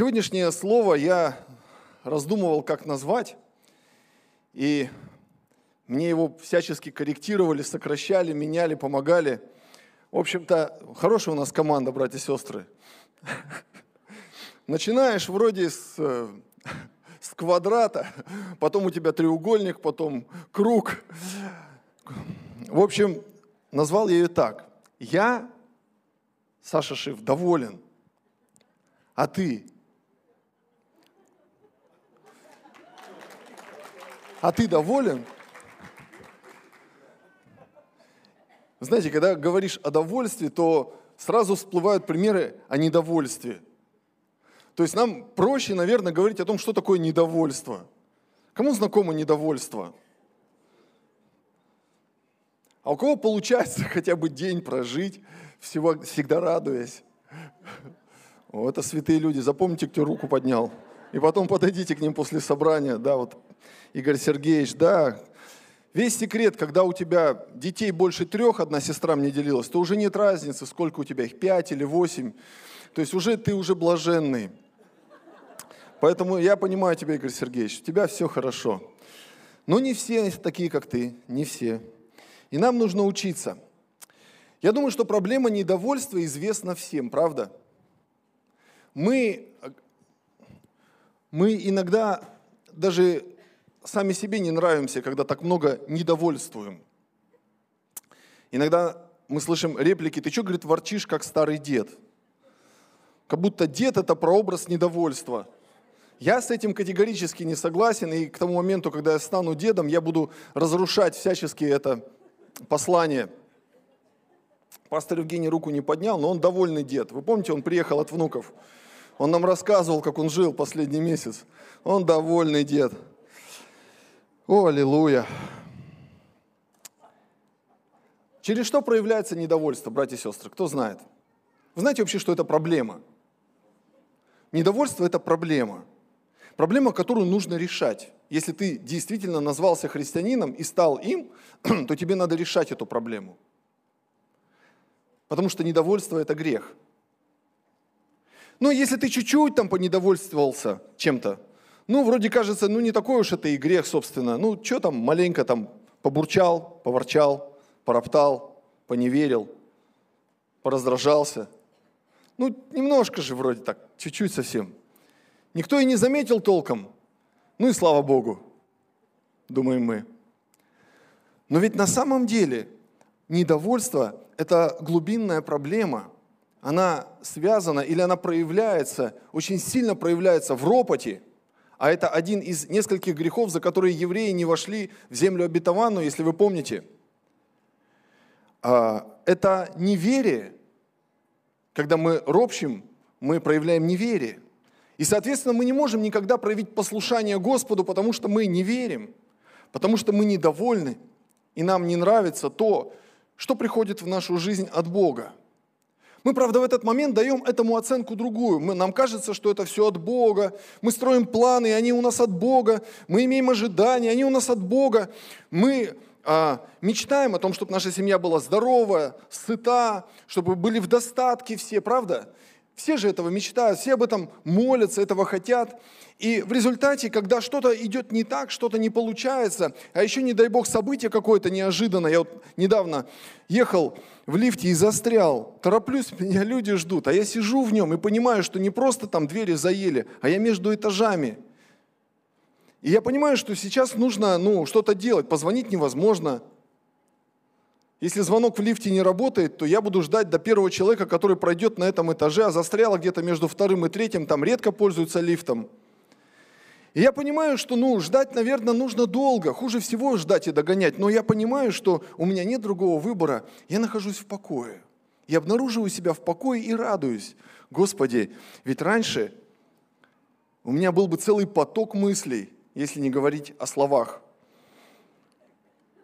Сегодняшнее слово я раздумывал, как назвать, и мне его всячески корректировали, сокращали, меняли, помогали. В общем-то, хорошая у нас команда, братья и сестры. Начинаешь вроде с, с квадрата, потом у тебя треугольник, потом круг. В общем, назвал я ее так. Я, Саша Шиф, доволен. А ты? А ты доволен? Знаете, когда говоришь о довольстве, то сразу всплывают примеры о недовольстве. То есть нам проще, наверное, говорить о том, что такое недовольство. Кому знакомо недовольство? А у кого получается хотя бы день прожить, всего, всегда радуясь? О, это святые люди. Запомните, кто руку поднял. И потом подойдите к ним после собрания. Да, вот Игорь Сергеевич, да. Весь секрет, когда у тебя детей больше трех, одна сестра мне делилась, то уже нет разницы, сколько у тебя их, пять или восемь. То есть уже ты уже блаженный. Поэтому я понимаю тебя, Игорь Сергеевич, у тебя все хорошо. Но не все такие, как ты, не все. И нам нужно учиться. Я думаю, что проблема недовольства известна всем, правда? Мы, мы иногда даже сами себе не нравимся, когда так много недовольствуем. Иногда мы слышим реплики, ты что, говорит, ворчишь, как старый дед? Как будто дед – это прообраз недовольства. Я с этим категорически не согласен, и к тому моменту, когда я стану дедом, я буду разрушать всячески это послание. Пастор Евгений руку не поднял, но он довольный дед. Вы помните, он приехал от внуков. Он нам рассказывал, как он жил последний месяц. Он довольный дед. О, аллилуйя. Через что проявляется недовольство, братья и сестры? Кто знает? Вы знаете вообще, что это проблема? Недовольство – это проблема. Проблема, которую нужно решать. Если ты действительно назвался христианином и стал им, то тебе надо решать эту проблему. Потому что недовольство – это грех. Но если ты чуть-чуть там понедовольствовался чем-то, ну, вроде кажется, ну, не такой уж это и грех, собственно. Ну, что там, маленько там побурчал, поворчал, пороптал, поневерил, пораздражался. Ну, немножко же вроде так, чуть-чуть совсем. Никто и не заметил толком. Ну и слава Богу, думаем мы. Но ведь на самом деле недовольство – это глубинная проблема. Она связана или она проявляется, очень сильно проявляется в ропоте – а это один из нескольких грехов, за которые евреи не вошли в землю обетованную, если вы помните. А, это неверие. Когда мы ропщим, мы проявляем неверие. И, соответственно, мы не можем никогда проявить послушание Господу, потому что мы не верим, потому что мы недовольны, и нам не нравится то, что приходит в нашу жизнь от Бога. Мы, правда, в этот момент даем этому оценку другую. Мы, нам кажется, что это все от Бога. Мы строим планы, и они у нас от Бога. Мы имеем ожидания, они у нас от Бога. Мы а, мечтаем о том, чтобы наша семья была здоровая, сыта, чтобы были в достатке все, правда? Все же этого мечтают, все об этом молятся, этого хотят. И в результате, когда что-то идет не так, что-то не получается, а еще, не дай бог, событие какое-то неожиданное. Я вот недавно ехал в лифте и застрял. Тороплюсь, меня люди ждут, а я сижу в нем и понимаю, что не просто там двери заели, а я между этажами. И я понимаю, что сейчас нужно ну, что-то делать, позвонить невозможно. Если звонок в лифте не работает, то я буду ждать до первого человека, который пройдет на этом этаже, а застряла где-то между вторым и третьим, там редко пользуются лифтом. И я понимаю, что ну, ждать, наверное, нужно долго. Хуже всего ждать и догонять. Но я понимаю, что у меня нет другого выбора. Я нахожусь в покое. Я обнаруживаю себя в покое и радуюсь. Господи, ведь раньше у меня был бы целый поток мыслей, если не говорить о словах.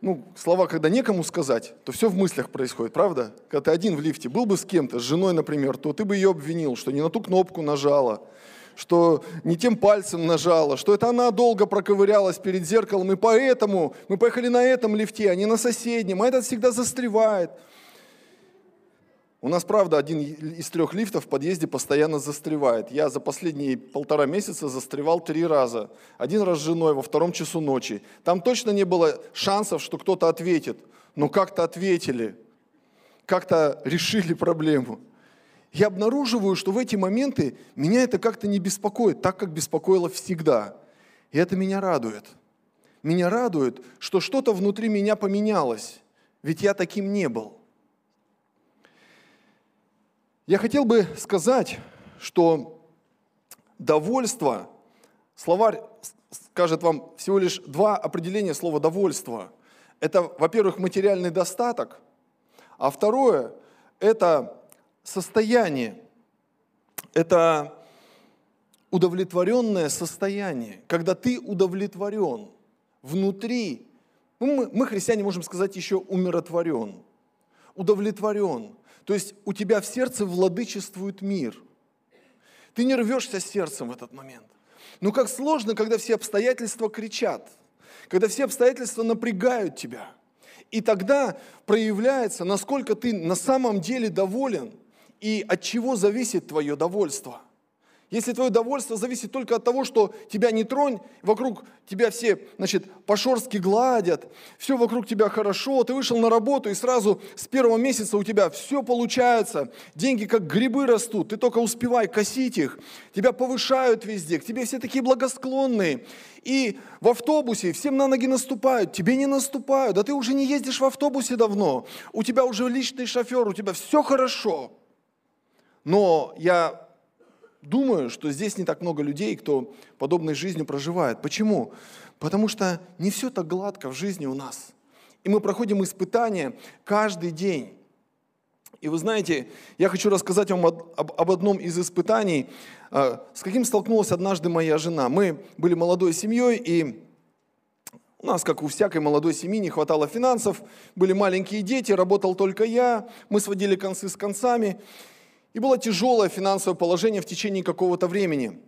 Ну, слова, когда некому сказать, то все в мыслях происходит, правда? Когда ты один в лифте, был бы с кем-то, с женой, например, то ты бы ее обвинил, что не на ту кнопку нажала, что не тем пальцем нажала, что это она долго проковырялась перед зеркалом, и поэтому мы поехали на этом лифте, а не на соседнем, а этот всегда застревает. У нас, правда, один из трех лифтов в подъезде постоянно застревает. Я за последние полтора месяца застревал три раза. Один раз с женой во втором часу ночи. Там точно не было шансов, что кто-то ответит. Но как-то ответили. Как-то решили проблему. Я обнаруживаю, что в эти моменты меня это как-то не беспокоит, так как беспокоило всегда. И это меня радует. Меня радует, что что-то внутри меня поменялось. Ведь я таким не был. Я хотел бы сказать, что довольство, словарь скажет вам всего лишь два определения слова довольство. Это, во-первых, материальный достаток, а второе – это состояние, это удовлетворенное состояние, когда ты удовлетворен внутри. Ну, мы, мы, христиане, можем сказать еще умиротворен, удовлетворен. То есть у тебя в сердце владычествует мир. Ты не рвешься сердцем в этот момент. Но как сложно, когда все обстоятельства кричат, когда все обстоятельства напрягают тебя. И тогда проявляется, насколько ты на самом деле доволен и от чего зависит твое довольство. Если твое довольство зависит только от того, что тебя не тронь, вокруг тебя все, значит, по-шорски гладят, все вокруг тебя хорошо, ты вышел на работу и сразу с первого месяца у тебя все получается, деньги как грибы растут, ты только успевай косить их, тебя повышают везде, к тебе все такие благосклонные. И в автобусе всем на ноги наступают, тебе не наступают, да ты уже не ездишь в автобусе давно, у тебя уже личный шофер, у тебя все хорошо. Но я думаю, что здесь не так много людей, кто подобной жизнью проживает. Почему? Потому что не все так гладко в жизни у нас. И мы проходим испытания каждый день. И вы знаете, я хочу рассказать вам об, одном из испытаний, а, с каким столкнулась однажды моя жена. Мы были молодой семьей, и у нас, как у всякой молодой семьи, не хватало финансов, были маленькие дети, работал только я, мы сводили концы с концами. И было тяжелое финансовое положение в течение какого-то времени.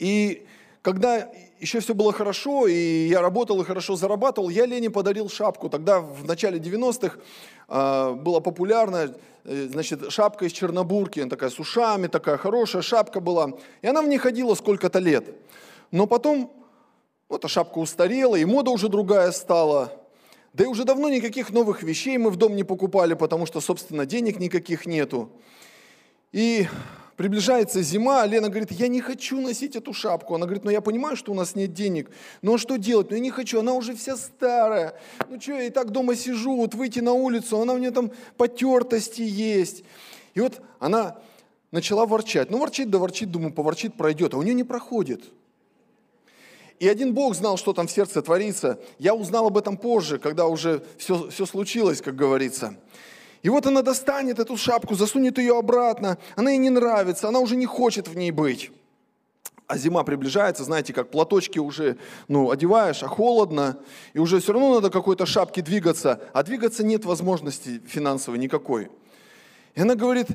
И когда еще все было хорошо, и я работал и хорошо зарабатывал, я Лене подарил шапку. Тогда в начале 90-х э, а, была популярна э, значит, шапка из Чернобурки, такая с ушами, такая хорошая шапка была. И она в ней ходила сколько-то лет. Но потом ну, эта шапка устарела, и мода уже другая стала. Да и уже давно никаких новых вещей мы в дом не покупали, потому что, собственно, денег никаких нету. И приближается зима, а Лена говорит, я не хочу носить эту шапку. Она говорит, ну я понимаю, что у нас нет денег, но что делать? Ну я не хочу, она уже вся старая. Ну что, я и так дома сижу, вот выйти на улицу, она у меня там потертости есть. И вот она начала ворчать. Ну ворчит, да ворчит, думаю, поворчит, пройдет, а у нее не проходит. И один Бог знал, что там в сердце творится. Я узнал об этом позже, когда уже все, все случилось, как говорится. И вот она достанет эту шапку, засунет ее обратно, она ей не нравится, она уже не хочет в ней быть. А зима приближается, знаете, как платочки уже ну, одеваешь, а холодно, и уже все равно надо какой-то шапке двигаться, а двигаться нет возможности финансовой никакой. И она говорит,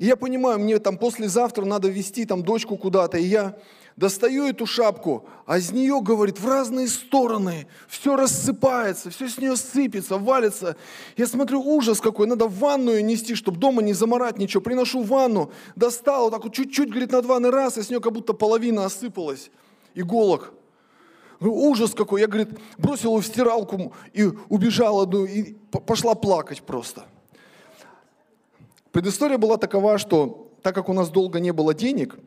я понимаю, мне там послезавтра надо вести там дочку куда-то, и я достаю эту шапку, а из нее, говорит, в разные стороны, все рассыпается, все с нее сыпется, валится. Я смотрю, ужас какой, надо в ванную нести, чтобы дома не заморать ничего. Приношу ванну, достал, вот так вот чуть-чуть, говорит, на два раз, и с нее как будто половина осыпалась, иголок. Ужас какой. Я, говорит, бросил ее в стиралку и убежал одну, и пошла плакать просто. Предыстория была такова, что так как у нас долго не было денег –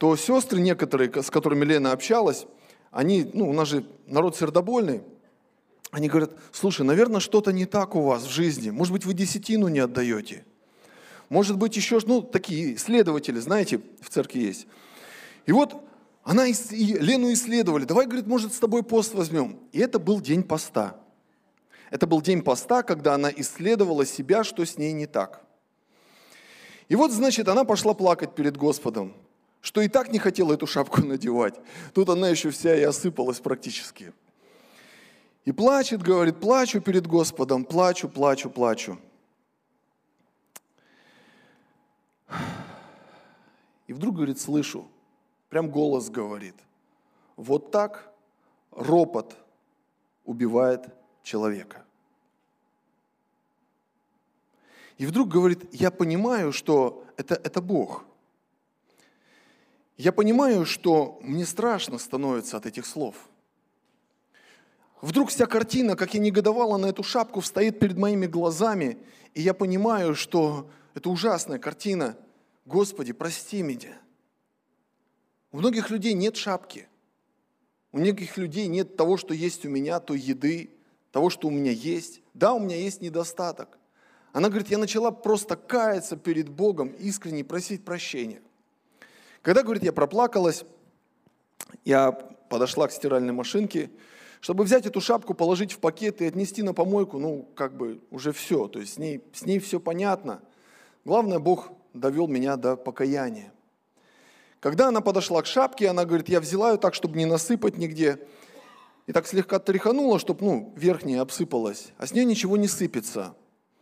то сестры некоторые, с которыми Лена общалась, они, ну, у нас же народ сердобольный, они говорят, слушай, наверное, что-то не так у вас в жизни. Может быть, вы десятину не отдаете. Может быть, еще, ну, такие исследователи, знаете, в церкви есть. И вот она, и Лену исследовали. Давай, говорит, может, с тобой пост возьмем. И это был день поста. Это был день поста, когда она исследовала себя, что с ней не так. И вот, значит, она пошла плакать перед Господом что и так не хотела эту шапку надевать. Тут она еще вся и осыпалась практически. И плачет, говорит, плачу перед Господом, плачу, плачу, плачу. И вдруг, говорит, слышу, прям голос говорит, вот так ропот убивает человека. И вдруг говорит, я понимаю, что это, это Бог. Я понимаю, что мне страшно становится от этих слов. Вдруг вся картина, как я негодовала на эту шапку, встает перед моими глазами, и я понимаю, что это ужасная картина. Господи, прости меня. У многих людей нет шапки. У многих людей нет того, что есть у меня, той еды, того, что у меня есть. Да, у меня есть недостаток. Она говорит, я начала просто каяться перед Богом, искренне просить прощения. Когда, говорит, я проплакалась, я подошла к стиральной машинке, чтобы взять эту шапку, положить в пакет и отнести на помойку, ну, как бы уже все, то есть с ней, с ней все понятно. Главное, Бог довел меня до покаяния. Когда она подошла к шапке, она говорит, я взяла ее так, чтобы не насыпать нигде, и так слегка тряханула, чтобы, ну, верхняя обсыпалась, а с нее ничего не сыпется.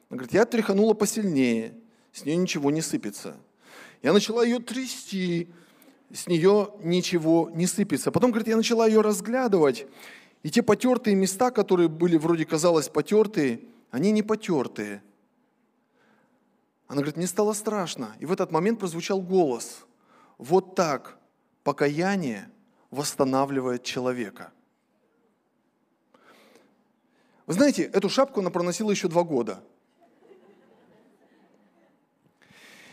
Она говорит, я тряханула посильнее, с нее ничего не сыпется. Я начала ее трясти, с нее ничего не сыпется. Потом, говорит, я начала ее разглядывать, и те потертые места, которые были вроде казалось потертые, они не потертые. Она говорит, мне стало страшно. И в этот момент прозвучал голос. Вот так покаяние восстанавливает человека. Вы знаете, эту шапку она проносила еще два года –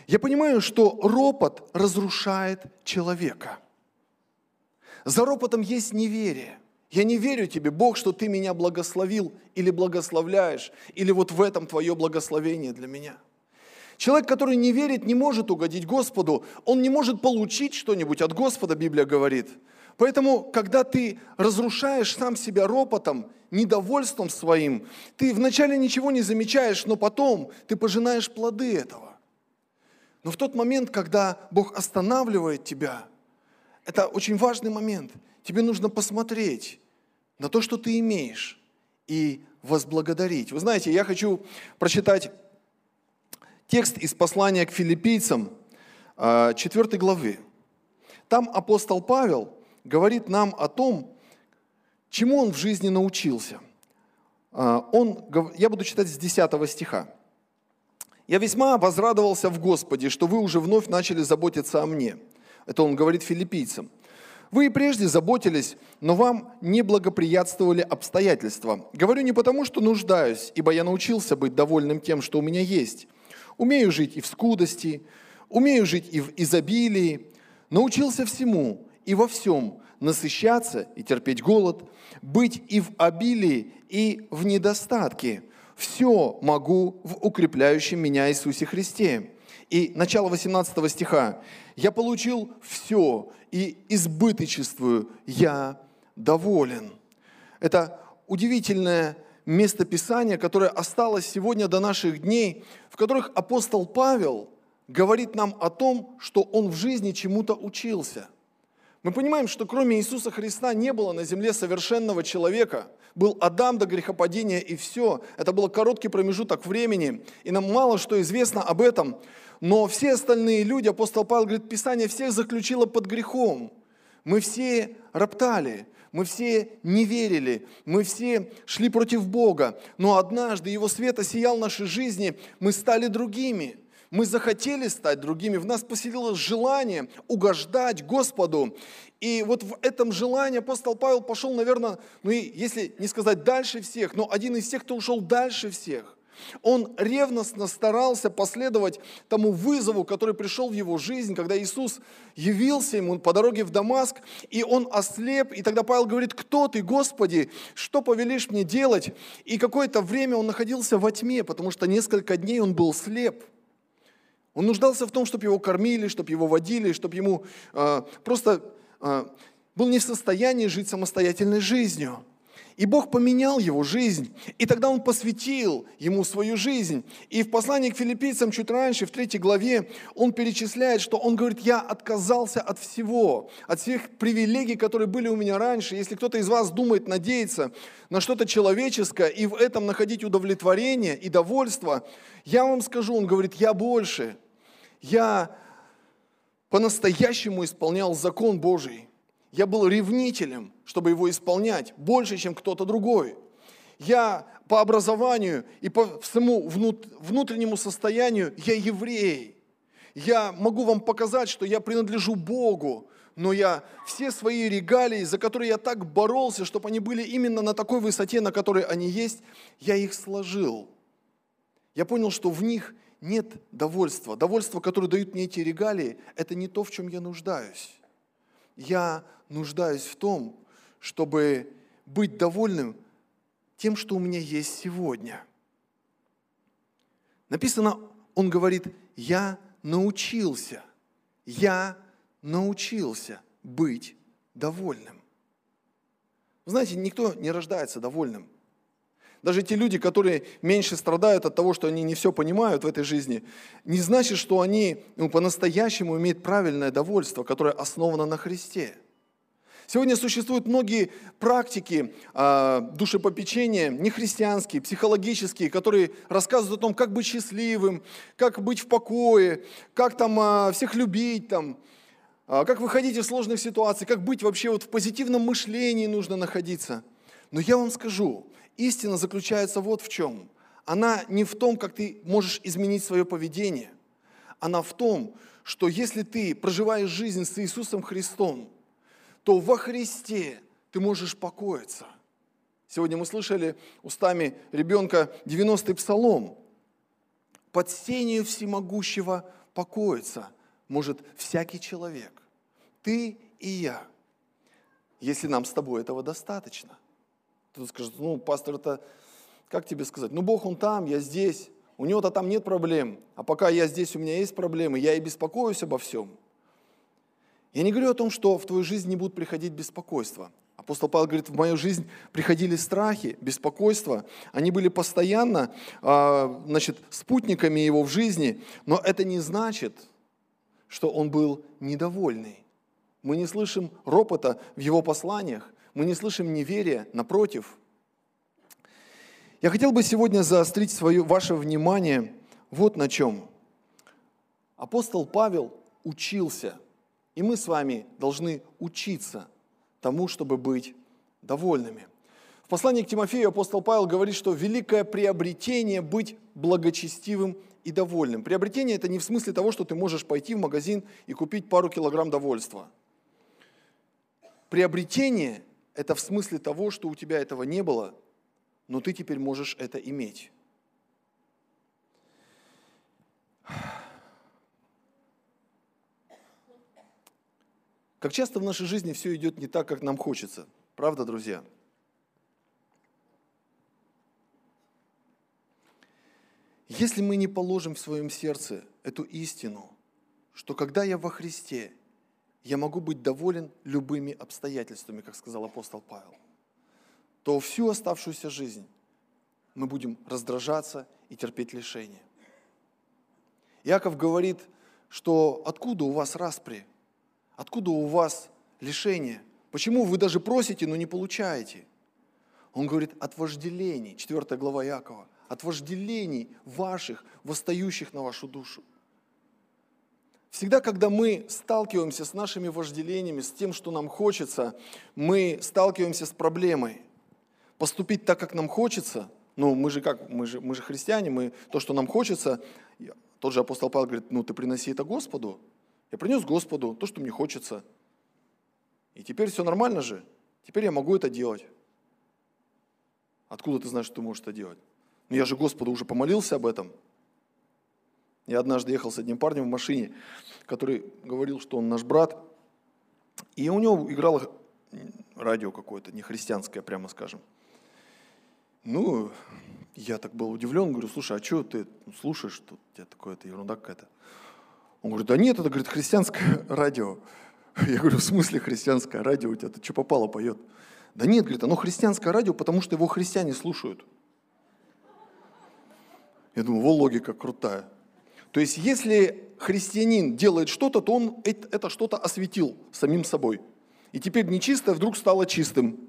Я понимаю, что ропот разрушает человека. За ропотом есть неверие. Я не верю тебе, Бог, что ты меня благословил или благословляешь, или вот в этом твое благословение для меня. Человек, который не верит, не может угодить Господу, он не может получить что-нибудь от Господа, Библия говорит. Поэтому, когда ты разрушаешь сам себя ропотом, недовольством своим, ты вначале ничего не замечаешь, но потом ты пожинаешь плоды этого. Но в тот момент, когда Бог останавливает тебя, это очень важный момент. Тебе нужно посмотреть на то, что ты имеешь, и возблагодарить. Вы знаете, я хочу прочитать текст из послания к филиппийцам, 4 а, главы. Там апостол Павел говорит нам о том, чему он в жизни научился. А, он, я буду читать с 10 стиха. Я весьма возрадовался в Господе, что вы уже вновь начали заботиться о мне. Это он говорит филиппийцам. Вы и прежде заботились, но вам не благоприятствовали обстоятельства. Говорю не потому, что нуждаюсь, ибо я научился быть довольным тем, что у меня есть. Умею жить и в скудости, умею жить и в изобилии, научился всему и во всем насыщаться и терпеть голод, быть и в обилии, и в недостатке – все могу в укрепляющем меня Иисусе Христе. И начало 18 стиха. Я получил все и избыточествую, я доволен. Это удивительное место Писания, которое осталось сегодня до наших дней, в которых апостол Павел говорит нам о том, что он в жизни чему-то учился – мы понимаем, что кроме Иисуса Христа не было на земле совершенного человека. Был Адам до грехопадения и все. Это был короткий промежуток времени, и нам мало что известно об этом. Но все остальные люди, апостол Павел говорит, Писание всех заключило под грехом. Мы все роптали, мы все не верили, мы все шли против Бога. Но однажды Его свет осиял нашей жизни, мы стали другими – мы захотели стать другими, в нас поселилось желание угождать Господу. И вот в этом желании апостол Павел пошел, наверное, ну и если не сказать дальше всех, но один из тех, кто ушел дальше всех. Он ревностно старался последовать тому вызову, который пришел в его жизнь, когда Иисус явился ему по дороге в Дамаск, и он ослеп, и тогда Павел говорит, кто ты, Господи, что повелишь мне делать? И какое-то время он находился во тьме, потому что несколько дней он был слеп – он нуждался в том, чтобы его кормили, чтобы его водили, чтобы ему э, просто э, был не в состоянии жить самостоятельной жизнью. И Бог поменял его жизнь. И тогда Он посвятил ему свою жизнь. И в послании к филиппийцам чуть раньше, в третьей главе, он перечисляет, что он говорит, я отказался от всего, от всех привилегий, которые были у меня раньше. Если кто-то из вас думает надеяться на что-то человеческое и в этом находить удовлетворение и довольство, я вам скажу, он говорит, я больше – я по-настоящему исполнял закон Божий. Я был ревнителем, чтобы его исполнять, больше, чем кто-то другой. я по образованию и по всему внутреннему состоянию я еврей. Я могу вам показать, что я принадлежу Богу, но я все свои регалии, за которые я так боролся, чтобы они были именно на такой высоте, на которой они есть, я их сложил. Я понял, что в них нет довольства. Довольство, которое дают мне эти регалии, это не то, в чем я нуждаюсь. Я нуждаюсь в том, чтобы быть довольным тем, что у меня есть сегодня. Написано, он говорит, я научился, я научился быть довольным. Знаете, никто не рождается довольным. Даже те люди, которые меньше страдают от того, что они не все понимают в этой жизни, не значит, что они ну, по-настоящему имеют правильное довольство, которое основано на Христе. Сегодня существуют многие практики э, душепопечения, нехристианские, психологические, которые рассказывают о том, как быть счастливым, как быть в покое, как там э, всех любить, там, э, как выходить из сложных ситуаций, как быть вообще вот в позитивном мышлении нужно находиться. Но я вам скажу, истина заключается вот в чем. Она не в том, как ты можешь изменить свое поведение. Она в том, что если ты проживаешь жизнь с Иисусом Христом, то во Христе ты можешь покоиться. Сегодня мы слышали устами ребенка 90-й псалом. Под сенью всемогущего покоиться может всякий человек. Ты и я. Если нам с тобой этого достаточно. Кто-то скажет, ну, пастор, это, как тебе сказать, ну, Бог, Он там, я здесь, у Него-то там нет проблем, а пока я здесь, у меня есть проблемы, я и беспокоюсь обо всем – я не говорю о том, что в твою жизнь не будут приходить беспокойства. Апостол Павел говорит, в мою жизнь приходили страхи, беспокойства. Они были постоянно а, значит, спутниками его в жизни, но это не значит, что он был недовольный. Мы не слышим ропота в его посланиях, мы не слышим неверия, напротив. Я хотел бы сегодня заострить свое, ваше внимание вот на чем. Апостол Павел учился – и мы с вами должны учиться тому, чтобы быть довольными. В послании к Тимофею апостол Павел говорит, что великое приобретение быть благочестивым и довольным. Приобретение это не в смысле того, что ты можешь пойти в магазин и купить пару килограмм довольства. Приобретение это в смысле того, что у тебя этого не было, но ты теперь можешь это иметь. Как часто в нашей жизни все идет не так, как нам хочется. Правда, друзья? Если мы не положим в своем сердце эту истину, что когда я во Христе, я могу быть доволен любыми обстоятельствами, как сказал апостол Павел, то всю оставшуюся жизнь мы будем раздражаться и терпеть лишения. Яков говорит, что откуда у вас распри? Откуда у вас лишение? Почему вы даже просите, но не получаете? Он говорит, от вожделений, 4 глава Якова, от вожделений ваших, восстающих на вашу душу. Всегда, когда мы сталкиваемся с нашими вожделениями, с тем, что нам хочется, мы сталкиваемся с проблемой. Поступить так, как нам хочется, ну мы же как, мы же, мы же христиане, мы то, что нам хочется, тот же апостол Павел говорит, ну ты приноси это Господу, я принес Господу то, что мне хочется. И теперь все нормально же. Теперь я могу это делать. Откуда ты знаешь, что ты можешь это делать? Ну я же Господу уже помолился об этом. Я однажды ехал с одним парнем в машине, который говорил, что он наш брат. И у него играло радио какое-то, не христианское, прямо скажем. Ну, я так был удивлен, говорю, слушай, а что ты слушаешь, тут у тебя такое-то ерунда какая-то. Он говорит, да нет, это, говорит, христианское радио. Я говорю, в смысле христианское радио? У тебя ты что попало поет? Да нет, говорит, оно христианское радио, потому что его христиане слушают. Я думаю, вот логика крутая. То есть, если христианин делает что-то, то он это что-то осветил самим собой. И теперь нечистое вдруг стало чистым.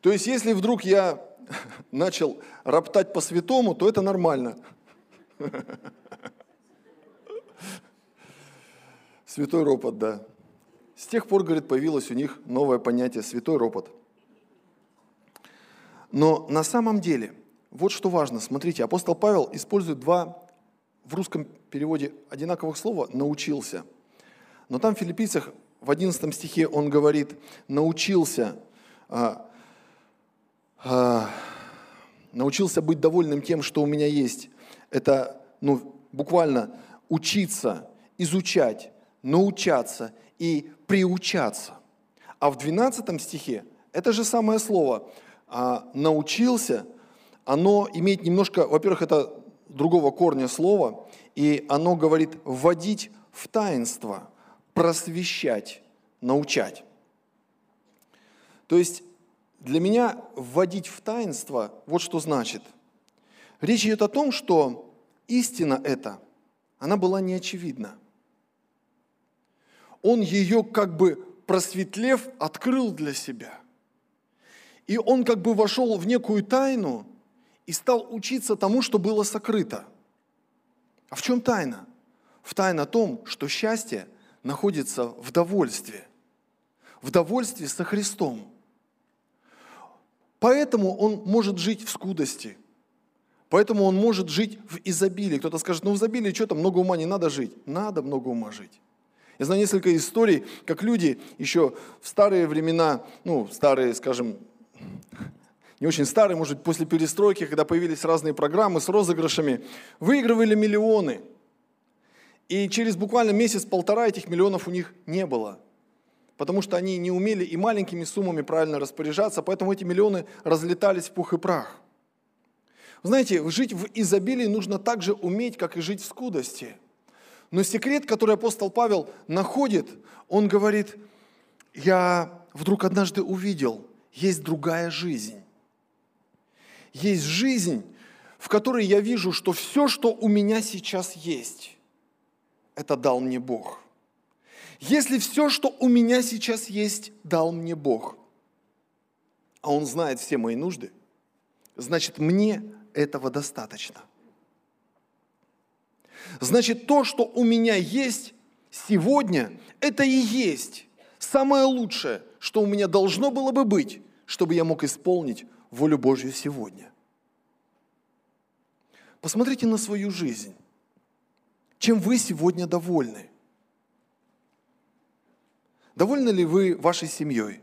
То есть, если вдруг я начал роптать по святому, то это нормально. Святой ропот, да. С тех пор, говорит, появилось у них новое понятие святой ропот. Но на самом деле, вот что важно, смотрите, апостол Павел использует два в русском переводе одинаковых слова «научился». Но там в филиппийцах в 11 стихе он говорит «научился», а, а, научился быть довольным тем, что у меня есть. Это ну, буквально учиться, изучать, научаться и приучаться. А в 12 стихе это же самое слово а, «научился», оно имеет немножко, во-первых, это другого корня слова, и оно говорит «вводить в таинство», «просвещать», «научать». То есть для меня вводить в таинство вот что значит. Речь идет о том, что истина эта, она была неочевидна. Он ее как бы просветлев, открыл для себя. И он как бы вошел в некую тайну и стал учиться тому, что было сокрыто. А в чем тайна? В тайна том, что счастье находится в довольстве. В довольстве со Христом. Поэтому он может жить в скудости. Поэтому он может жить в изобилии. Кто-то скажет, ну в изобилии что-то, много ума не надо жить. Надо много ума жить. Я знаю несколько историй, как люди еще в старые времена, ну, старые, скажем, не очень старые, может после перестройки, когда появились разные программы с розыгрышами, выигрывали миллионы. И через буквально месяц-полтора этих миллионов у них не было потому что они не умели и маленькими суммами правильно распоряжаться, поэтому эти миллионы разлетались в пух и прах. знаете, жить в изобилии нужно так же уметь, как и жить в скудости. Но секрет, который апостол Павел находит, он говорит, я вдруг однажды увидел, есть другая жизнь. Есть жизнь, в которой я вижу, что все, что у меня сейчас есть, это дал мне Бог – если все, что у меня сейчас есть, дал мне Бог, а Он знает все мои нужды, значит, мне этого достаточно. Значит, то, что у меня есть сегодня, это и есть самое лучшее, что у меня должно было бы быть, чтобы я мог исполнить волю Божью сегодня. Посмотрите на свою жизнь. Чем вы сегодня довольны? Довольны ли вы вашей семьей?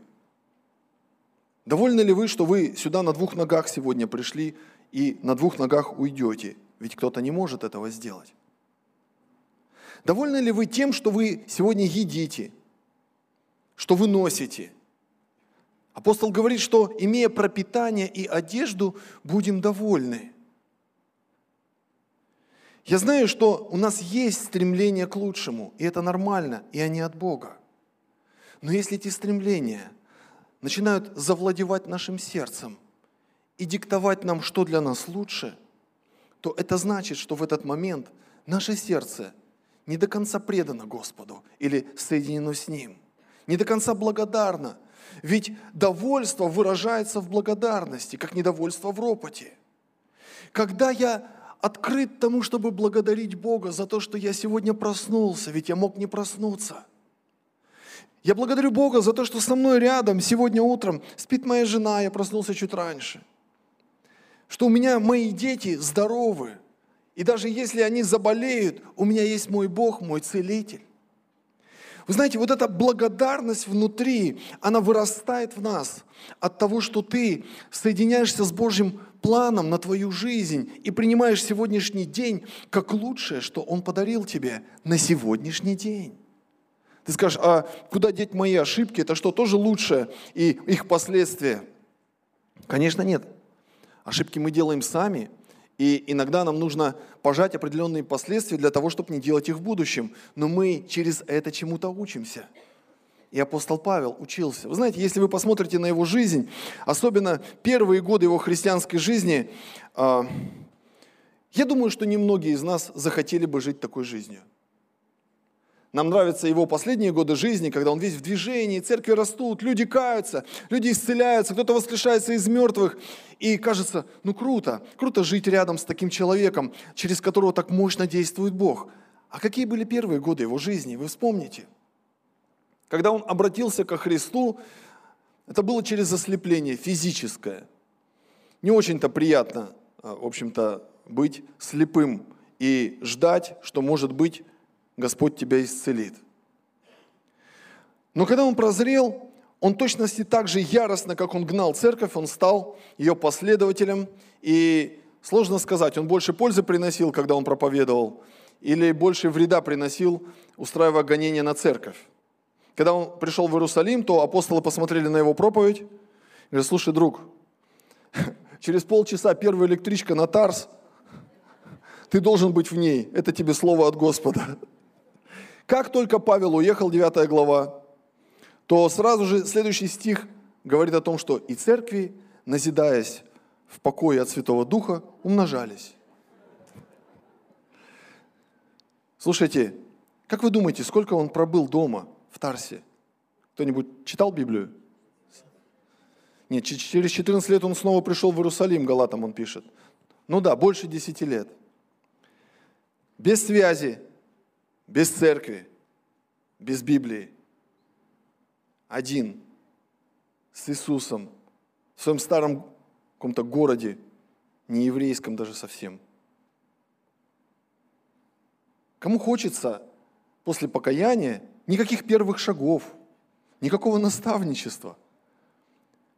Довольны ли вы, что вы сюда на двух ногах сегодня пришли и на двух ногах уйдете? Ведь кто-то не может этого сделать. Довольны ли вы тем, что вы сегодня едите, что вы носите? Апостол говорит, что имея пропитание и одежду, будем довольны. Я знаю, что у нас есть стремление к лучшему, и это нормально, и они от Бога. Но если эти стремления начинают завладевать нашим сердцем и диктовать нам, что для нас лучше, то это значит, что в этот момент наше сердце не до конца предано Господу или соединено с Ним, не до конца благодарно. Ведь довольство выражается в благодарности, как недовольство в ропоте. Когда я открыт тому, чтобы благодарить Бога за то, что я сегодня проснулся, ведь я мог не проснуться – я благодарю Бога за то, что со мной рядом сегодня утром спит моя жена, я проснулся чуть раньше. Что у меня мои дети здоровы. И даже если они заболеют, у меня есть мой Бог, мой целитель. Вы знаете, вот эта благодарность внутри, она вырастает в нас от того, что ты соединяешься с Божьим планом на твою жизнь и принимаешь сегодняшний день как лучшее, что Он подарил тебе на сегодняшний день. Ты скажешь, а куда деть мои ошибки? Это что, тоже лучше и их последствия? Конечно, нет. Ошибки мы делаем сами, и иногда нам нужно пожать определенные последствия для того, чтобы не делать их в будущем. Но мы через это чему-то учимся. И апостол Павел учился. Вы знаете, если вы посмотрите на его жизнь, особенно первые годы его христианской жизни, а, я думаю, что немногие из нас захотели бы жить такой жизнью. Нам нравятся его последние годы жизни, когда он весь в движении, церкви растут, люди каются, люди исцеляются, кто-то воскрешается из мертвых. И кажется, ну круто, круто жить рядом с таким человеком, через которого так мощно действует Бог. А какие были первые годы его жизни, вы вспомните? Когда он обратился ко Христу, это было через ослепление физическое. не очень-то приятно, а, в общем-то, быть слепым и ждать, что, может быть, Господь тебя исцелит. Но когда он прозрел, он точности так же яростно, как он гнал церковь, он стал ее последователем. И сложно сказать, он больше пользы приносил, когда он проповедовал, или больше вреда приносил, устраивая гонения на церковь. Когда он пришел в Иерусалим, то апостолы посмотрели на его проповедь и говорят, слушай, друг, через полчаса первая электричка на Тарс, ты должен быть в ней, это тебе слово от Господа. Как только Павел уехал, 9 глава, то сразу же следующий стих говорит о том, что и церкви, назидаясь в покое от Святого Духа, умножались. Слушайте, как вы думаете, сколько он пробыл дома в Тарсе? Кто-нибудь читал Библию? Нет, через 14 лет он снова пришел в Иерусалим, Галатам он пишет. Ну да, больше 10 лет. Без связи, без церкви, без Библии один с Иисусом в своем старом каком-то городе, не еврейском даже совсем. Кому хочется после покаяния никаких первых шагов, никакого наставничества.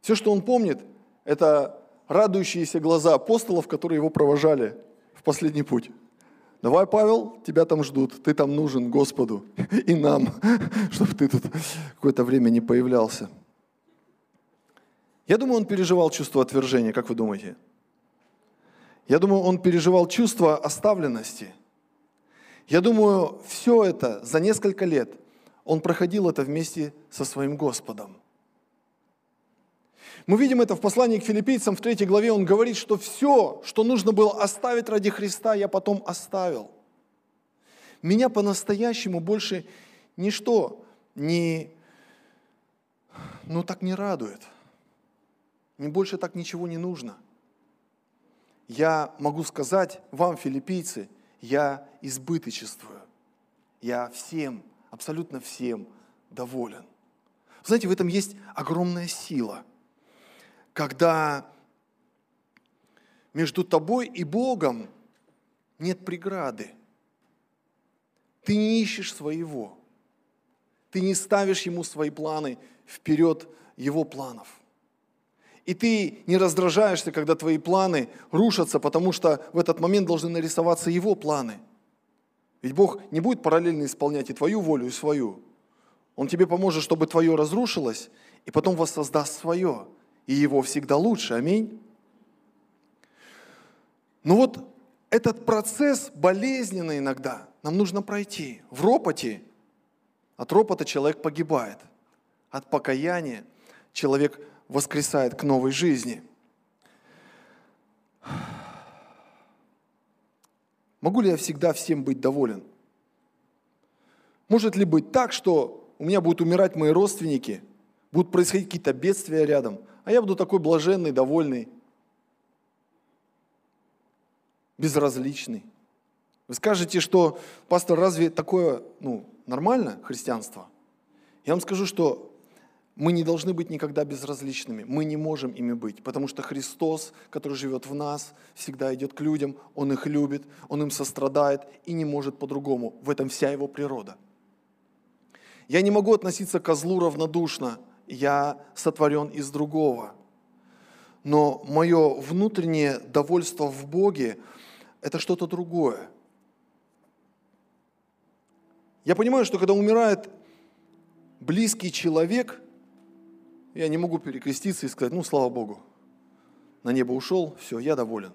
Все, что он помнит, это радующиеся глаза апостолов, которые его провожали в последний путь. Давай, Павел, тебя там ждут, ты там нужен Господу и нам, чтобы ты тут какое-то время не появлялся. Я думаю, он переживал чувство отвержения, как вы думаете? Я думаю, он переживал чувство оставленности. Я думаю, все это за несколько лет он проходил это вместе со своим Господом. Мы видим это в послании к филиппийцам в третьей главе. Он говорит, что все, что нужно было оставить ради Христа, я потом оставил. Меня по-настоящему больше ничто не, ну так не радует. Мне больше так ничего не нужно. Я могу сказать вам, филиппийцы, я избыточествую. Я всем, абсолютно всем доволен. Знаете, в этом есть огромная сила – когда между тобой и Богом нет преграды. Ты не ищешь своего. Ты не ставишь Ему свои планы вперед Его планов. И ты не раздражаешься, когда твои планы рушатся, потому что в этот момент должны нарисоваться Его планы. Ведь Бог не будет параллельно исполнять и твою волю, и свою. Он тебе поможет, чтобы твое разрушилось, и потом воссоздаст свое и его всегда лучше. Аминь. Но вот этот процесс болезненный иногда нам нужно пройти. В ропоте, от ропота человек погибает. От покаяния человек воскресает к новой жизни. Могу ли я всегда всем быть доволен? Может ли быть так, что у меня будут умирать мои родственники, будут происходить какие-то бедствия рядом, а я буду такой блаженный, довольный, безразличный. Вы скажете, что, пастор, разве такое ну, нормально христианство? Я вам скажу, что мы не должны быть никогда безразличными. Мы не можем ими быть, потому что Христос, который живет в нас, всегда идет к людям, Он их любит, Он им сострадает и не может по-другому. В этом вся Его природа. Я не могу относиться к козлу равнодушно – я сотворен из другого. Но мое внутреннее довольство в Боге – это что-то другое. Я понимаю, что когда умирает близкий человек, я не могу перекреститься и сказать, ну, слава Богу, на небо ушел, все, я доволен.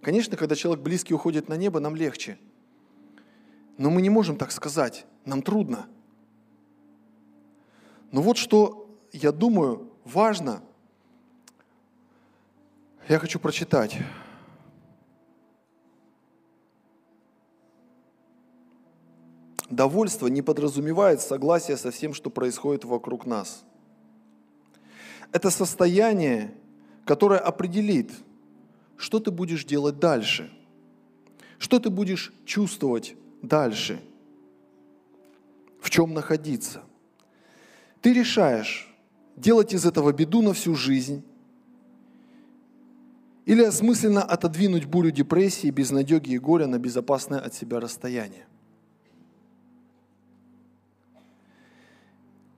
Конечно, когда человек близкий уходит на небо, нам легче. Но мы не можем так сказать, нам трудно. Но вот что я думаю, важно, я хочу прочитать. Довольство не подразумевает согласие со всем, что происходит вокруг нас. Это состояние, которое определит, что ты будешь делать дальше, что ты будешь чувствовать дальше, в чем находиться. Ты решаешь, делать из этого беду на всю жизнь Или осмысленно отодвинуть бурю депрессии, безнадеги и горя на безопасное от себя расстояние.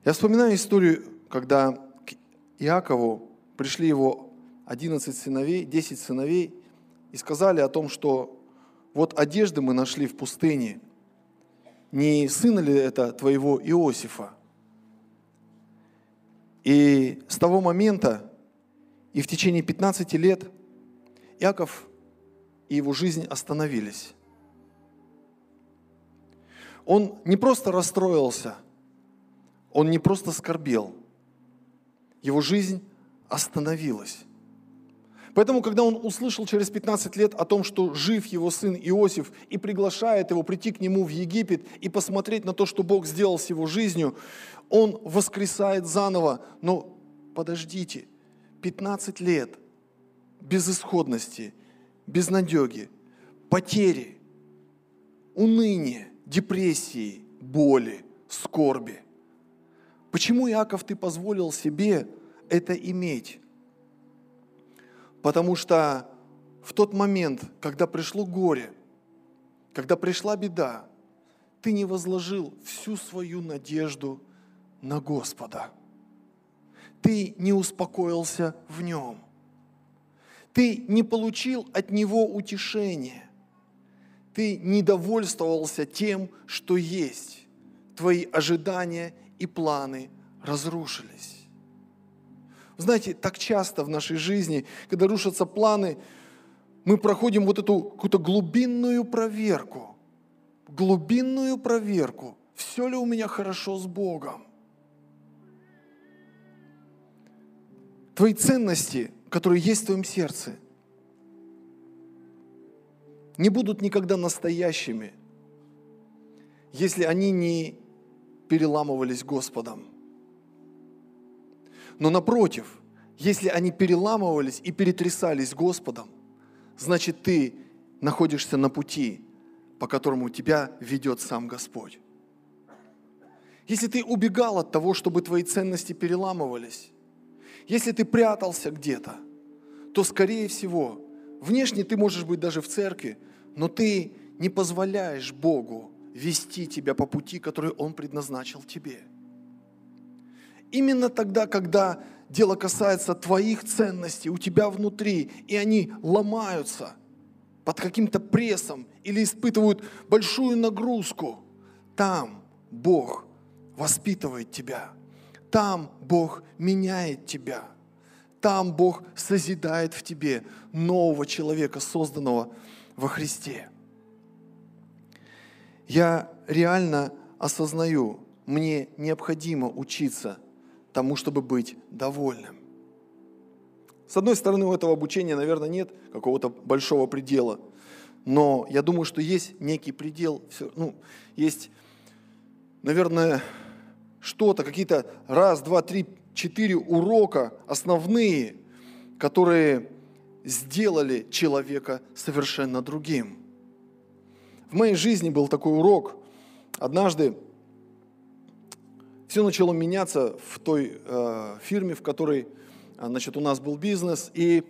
Я вспоминаю историю, когда к Иакову пришли его 11 сыновей, 10 сыновей и сказали о том, что вот одежды мы нашли в пустыне. Не сына ли это твоего Иосифа? И с того момента и в течение 15 лет Иаков и его жизнь остановились. Он не просто расстроился, он не просто скорбел, его жизнь остановилась. Поэтому, когда он услышал через 15 лет о том, что жив его сын Иосиф и приглашает его прийти к нему в Египет и посмотреть на то, что Бог сделал с его жизнью, он воскресает заново. Но подождите, 15 лет безысходности, безнадеги, потери, уныния, депрессии, боли, скорби. Почему, Иаков, ты позволил себе это иметь? Потому что в тот момент, когда пришло горе, когда пришла беда, ты не возложил всю свою надежду на Господа. Ты не успокоился в Нем. Ты не получил от Него утешения. Ты не довольствовался тем, что есть. Твои ожидания и планы разрушились. Знаете, так часто в нашей жизни, когда рушатся планы, мы проходим вот эту какую-то глубинную проверку. Глубинную проверку. Все ли у меня хорошо с Богом? Твои ценности, которые есть в твоем сердце, не будут никогда настоящими, если они не переламывались Господом. Но напротив, если они переламывались и перетрясались Господом, значит ты находишься на пути, по которому тебя ведет сам Господь. Если ты убегал от того, чтобы твои ценности переламывались, если ты прятался где-то, то, скорее всего, внешне ты можешь быть даже в церкви, но ты не позволяешь Богу вести тебя по пути, который Он предназначил тебе – Именно тогда, когда дело касается твоих ценностей у тебя внутри, и они ломаются под каким-то прессом или испытывают большую нагрузку, там Бог воспитывает тебя, там Бог меняет тебя, там Бог созидает в тебе нового человека, созданного во Христе. Я реально осознаю, мне необходимо учиться – тому, чтобы быть довольным. С одной стороны, у этого обучения, наверное, нет какого-то большого предела, но я думаю, что есть некий предел, ну, есть, наверное, что-то, какие-то раз, два, три, четыре урока основные, которые сделали человека совершенно другим. В моей жизни был такой урок. Однажды все начало меняться в той э, фирме, в которой э, значит, у нас был бизнес. И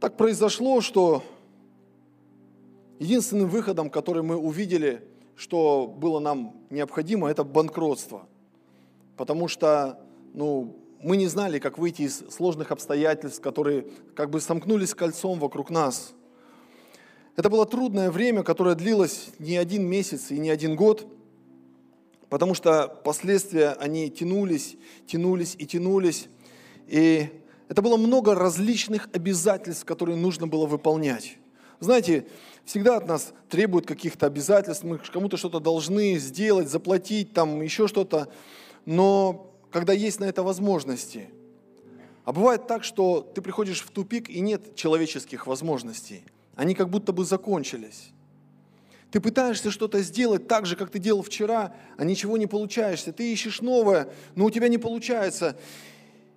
так произошло, что единственным выходом, который мы увидели, что было нам необходимо, это банкротство. Потому что ну, мы не знали, как выйти из сложных обстоятельств, которые как бы сомкнулись кольцом вокруг нас. Это было трудное время, которое длилось не один месяц и не один год – потому что последствия, они тянулись, тянулись и тянулись. И это было много различных обязательств, которые нужно было выполнять. Знаете, всегда от нас требуют каких-то обязательств, мы кому-то что-то должны сделать, заплатить, там еще что-то. Но когда есть на это возможности, а бывает так, что ты приходишь в тупик и нет человеческих возможностей. Они как будто бы закончились. Ты пытаешься что-то сделать так же, как ты делал вчера, а ничего не получаешься. Ты ищешь новое, но у тебя не получается.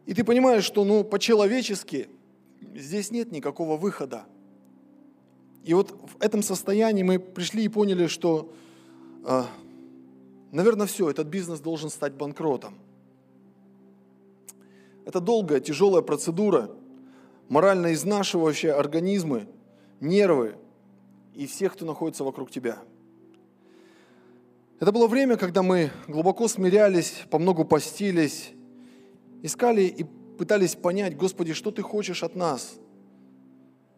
И ты понимаешь, что ну, по-человечески здесь нет никакого выхода. И вот в этом состоянии мы пришли и поняли, что, э, наверное, все, этот бизнес должен стать банкротом. Это долгая, тяжелая процедура. морально изнашивающие организмы, нервы и всех, кто находится вокруг тебя. Это было время, когда мы глубоко смирялись, по многу постились, искали и пытались понять, Господи, что Ты хочешь от нас?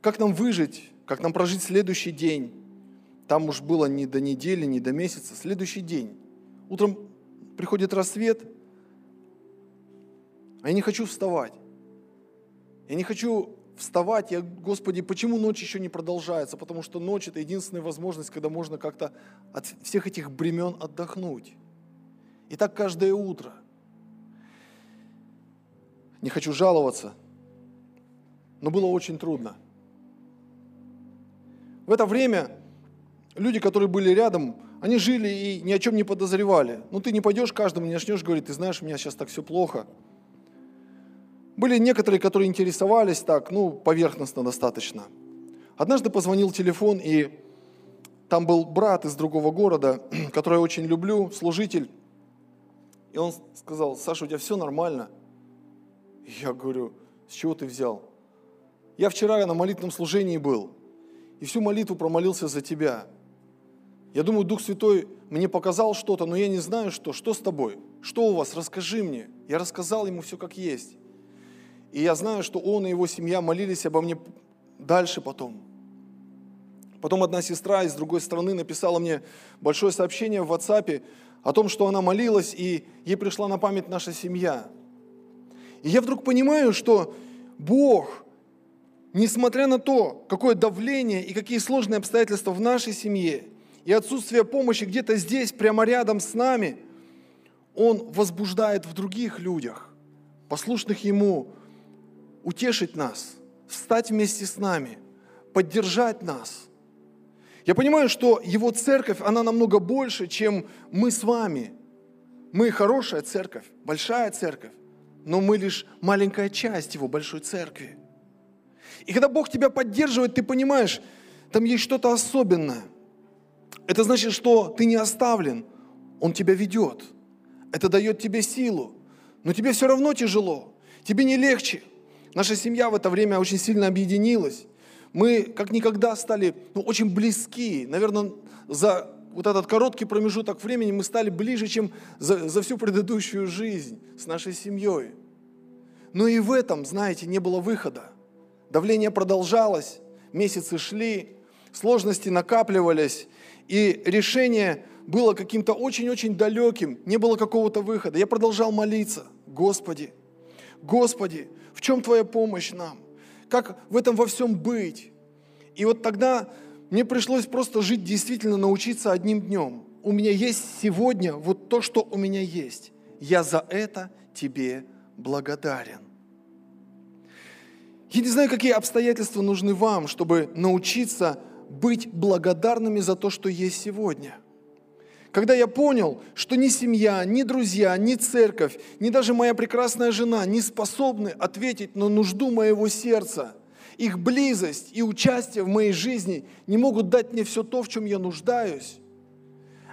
Как нам выжить? Как нам прожить следующий день? Там уж было не до недели, не до месяца, следующий день. Утром приходит рассвет, а я не хочу вставать. Я не хочу вставать, я, Господи, почему ночь еще не продолжается? Потому что ночь – это единственная возможность, когда можно как-то от всех этих бремен отдохнуть. И так каждое утро. Не хочу жаловаться, но было очень трудно. В это время люди, которые были рядом, они жили и ни о чем не подозревали. Ну ты не пойдешь каждому, не начнешь говорить, ты знаешь, у меня сейчас так все плохо – были некоторые, которые интересовались так, ну, поверхностно достаточно. Однажды позвонил телефон, и там был брат из другого города, который я очень люблю, служитель. И он сказал, Саша, у тебя все нормально? Я говорю, с чего ты взял? Я вчера на молитвенном служении был, и всю молитву промолился за тебя. Я думаю, Дух Святой мне показал что-то, но я не знаю, что. Что с тобой? Что у вас? Расскажи мне. Я рассказал ему все как есть. И я знаю, что он и его семья молились обо мне дальше потом. Потом одна сестра из другой страны написала мне большое сообщение в WhatsApp о том, что она молилась, и ей пришла на память наша семья. И я вдруг понимаю, что Бог, несмотря на то, какое давление и какие сложные обстоятельства в нашей семье, и отсутствие помощи где-то здесь, прямо рядом с нами, Он возбуждает в других людях, послушных Ему, утешить нас, встать вместе с нами, поддержать нас. Я понимаю, что Его церковь, она намного больше, чем мы с вами. Мы хорошая церковь, большая церковь, но мы лишь маленькая часть Его большой церкви. И когда Бог тебя поддерживает, ты понимаешь, там есть что-то особенное. Это значит, что ты не оставлен, Он тебя ведет. Это дает тебе силу. Но тебе все равно тяжело, тебе не легче – Наша семья в это время очень сильно объединилась. Мы как никогда стали ну, очень близки. Наверное, за вот этот короткий промежуток времени мы стали ближе, чем за, за всю предыдущую жизнь с нашей семьей. Но и в этом, знаете, не было выхода. Давление продолжалось, месяцы шли, сложности накапливались, и решение было каким-то очень-очень далеким, не было какого-то выхода. Я продолжал молиться, Господи, Господи, в чем Твоя помощь нам? Как в этом во всем быть? И вот тогда мне пришлось просто жить действительно, научиться одним днем. У меня есть сегодня вот то, что у меня есть. Я за это тебе благодарен. Я не знаю, какие обстоятельства нужны вам, чтобы научиться быть благодарными за то, что есть сегодня когда я понял, что ни семья, ни друзья, ни церковь, ни даже моя прекрасная жена не способны ответить на нужду моего сердца, их близость и участие в моей жизни не могут дать мне все то, в чем я нуждаюсь.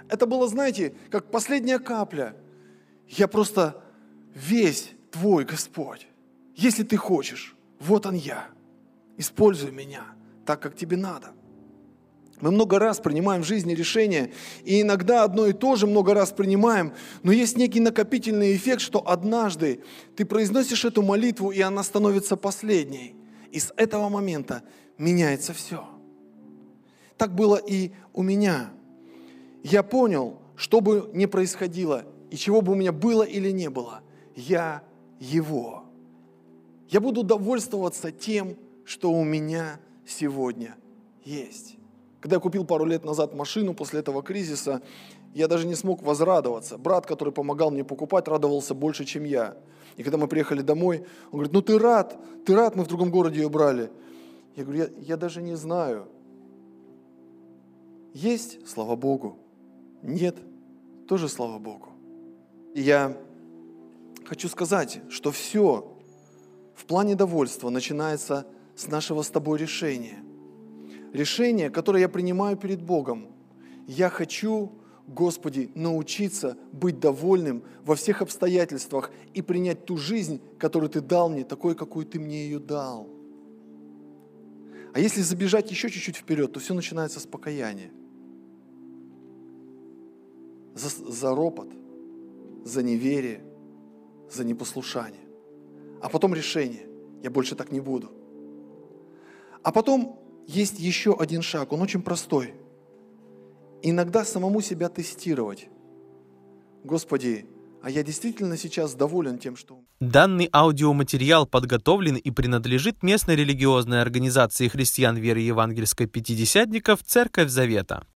Это было, знаете, как последняя капля. Я просто весь твой Господь. Если ты хочешь, вот он я. Используй меня так, как тебе надо. Мы много раз принимаем в жизни решения, и иногда одно и то же много раз принимаем, но есть некий накопительный эффект, что однажды ты произносишь эту молитву, и она становится последней. И с этого момента меняется все. Так было и у меня. Я понял, что бы ни происходило, и чего бы у меня было или не было, я Его. Я буду довольствоваться тем, что у меня сегодня есть. Когда я купил пару лет назад машину после этого кризиса, я даже не смог возрадоваться. Брат, который помогал мне покупать, радовался больше, чем я. И когда мы приехали домой, он говорит, ну ты рад, ты рад, мы в другом городе ее брали. Я говорю, я, я даже не знаю. Есть, слава Богу. Нет, тоже слава Богу. И я хочу сказать, что все в плане довольства начинается с нашего с тобой решения – решение, которое я принимаю перед Богом. Я хочу, Господи, научиться быть довольным во всех обстоятельствах и принять ту жизнь, которую Ты дал мне, такой, какую Ты мне ее дал. А если забежать еще чуть-чуть вперед, то все начинается с покаяния. За, за ропот, за неверие, за непослушание. А потом решение. Я больше так не буду. А потом есть еще один шаг, он очень простой. Иногда самому себя тестировать. Господи, а я действительно сейчас доволен тем, что... Данный аудиоматериал подготовлен и принадлежит местной религиозной организации христиан веры евангельской пятидесятников «Церковь Завета».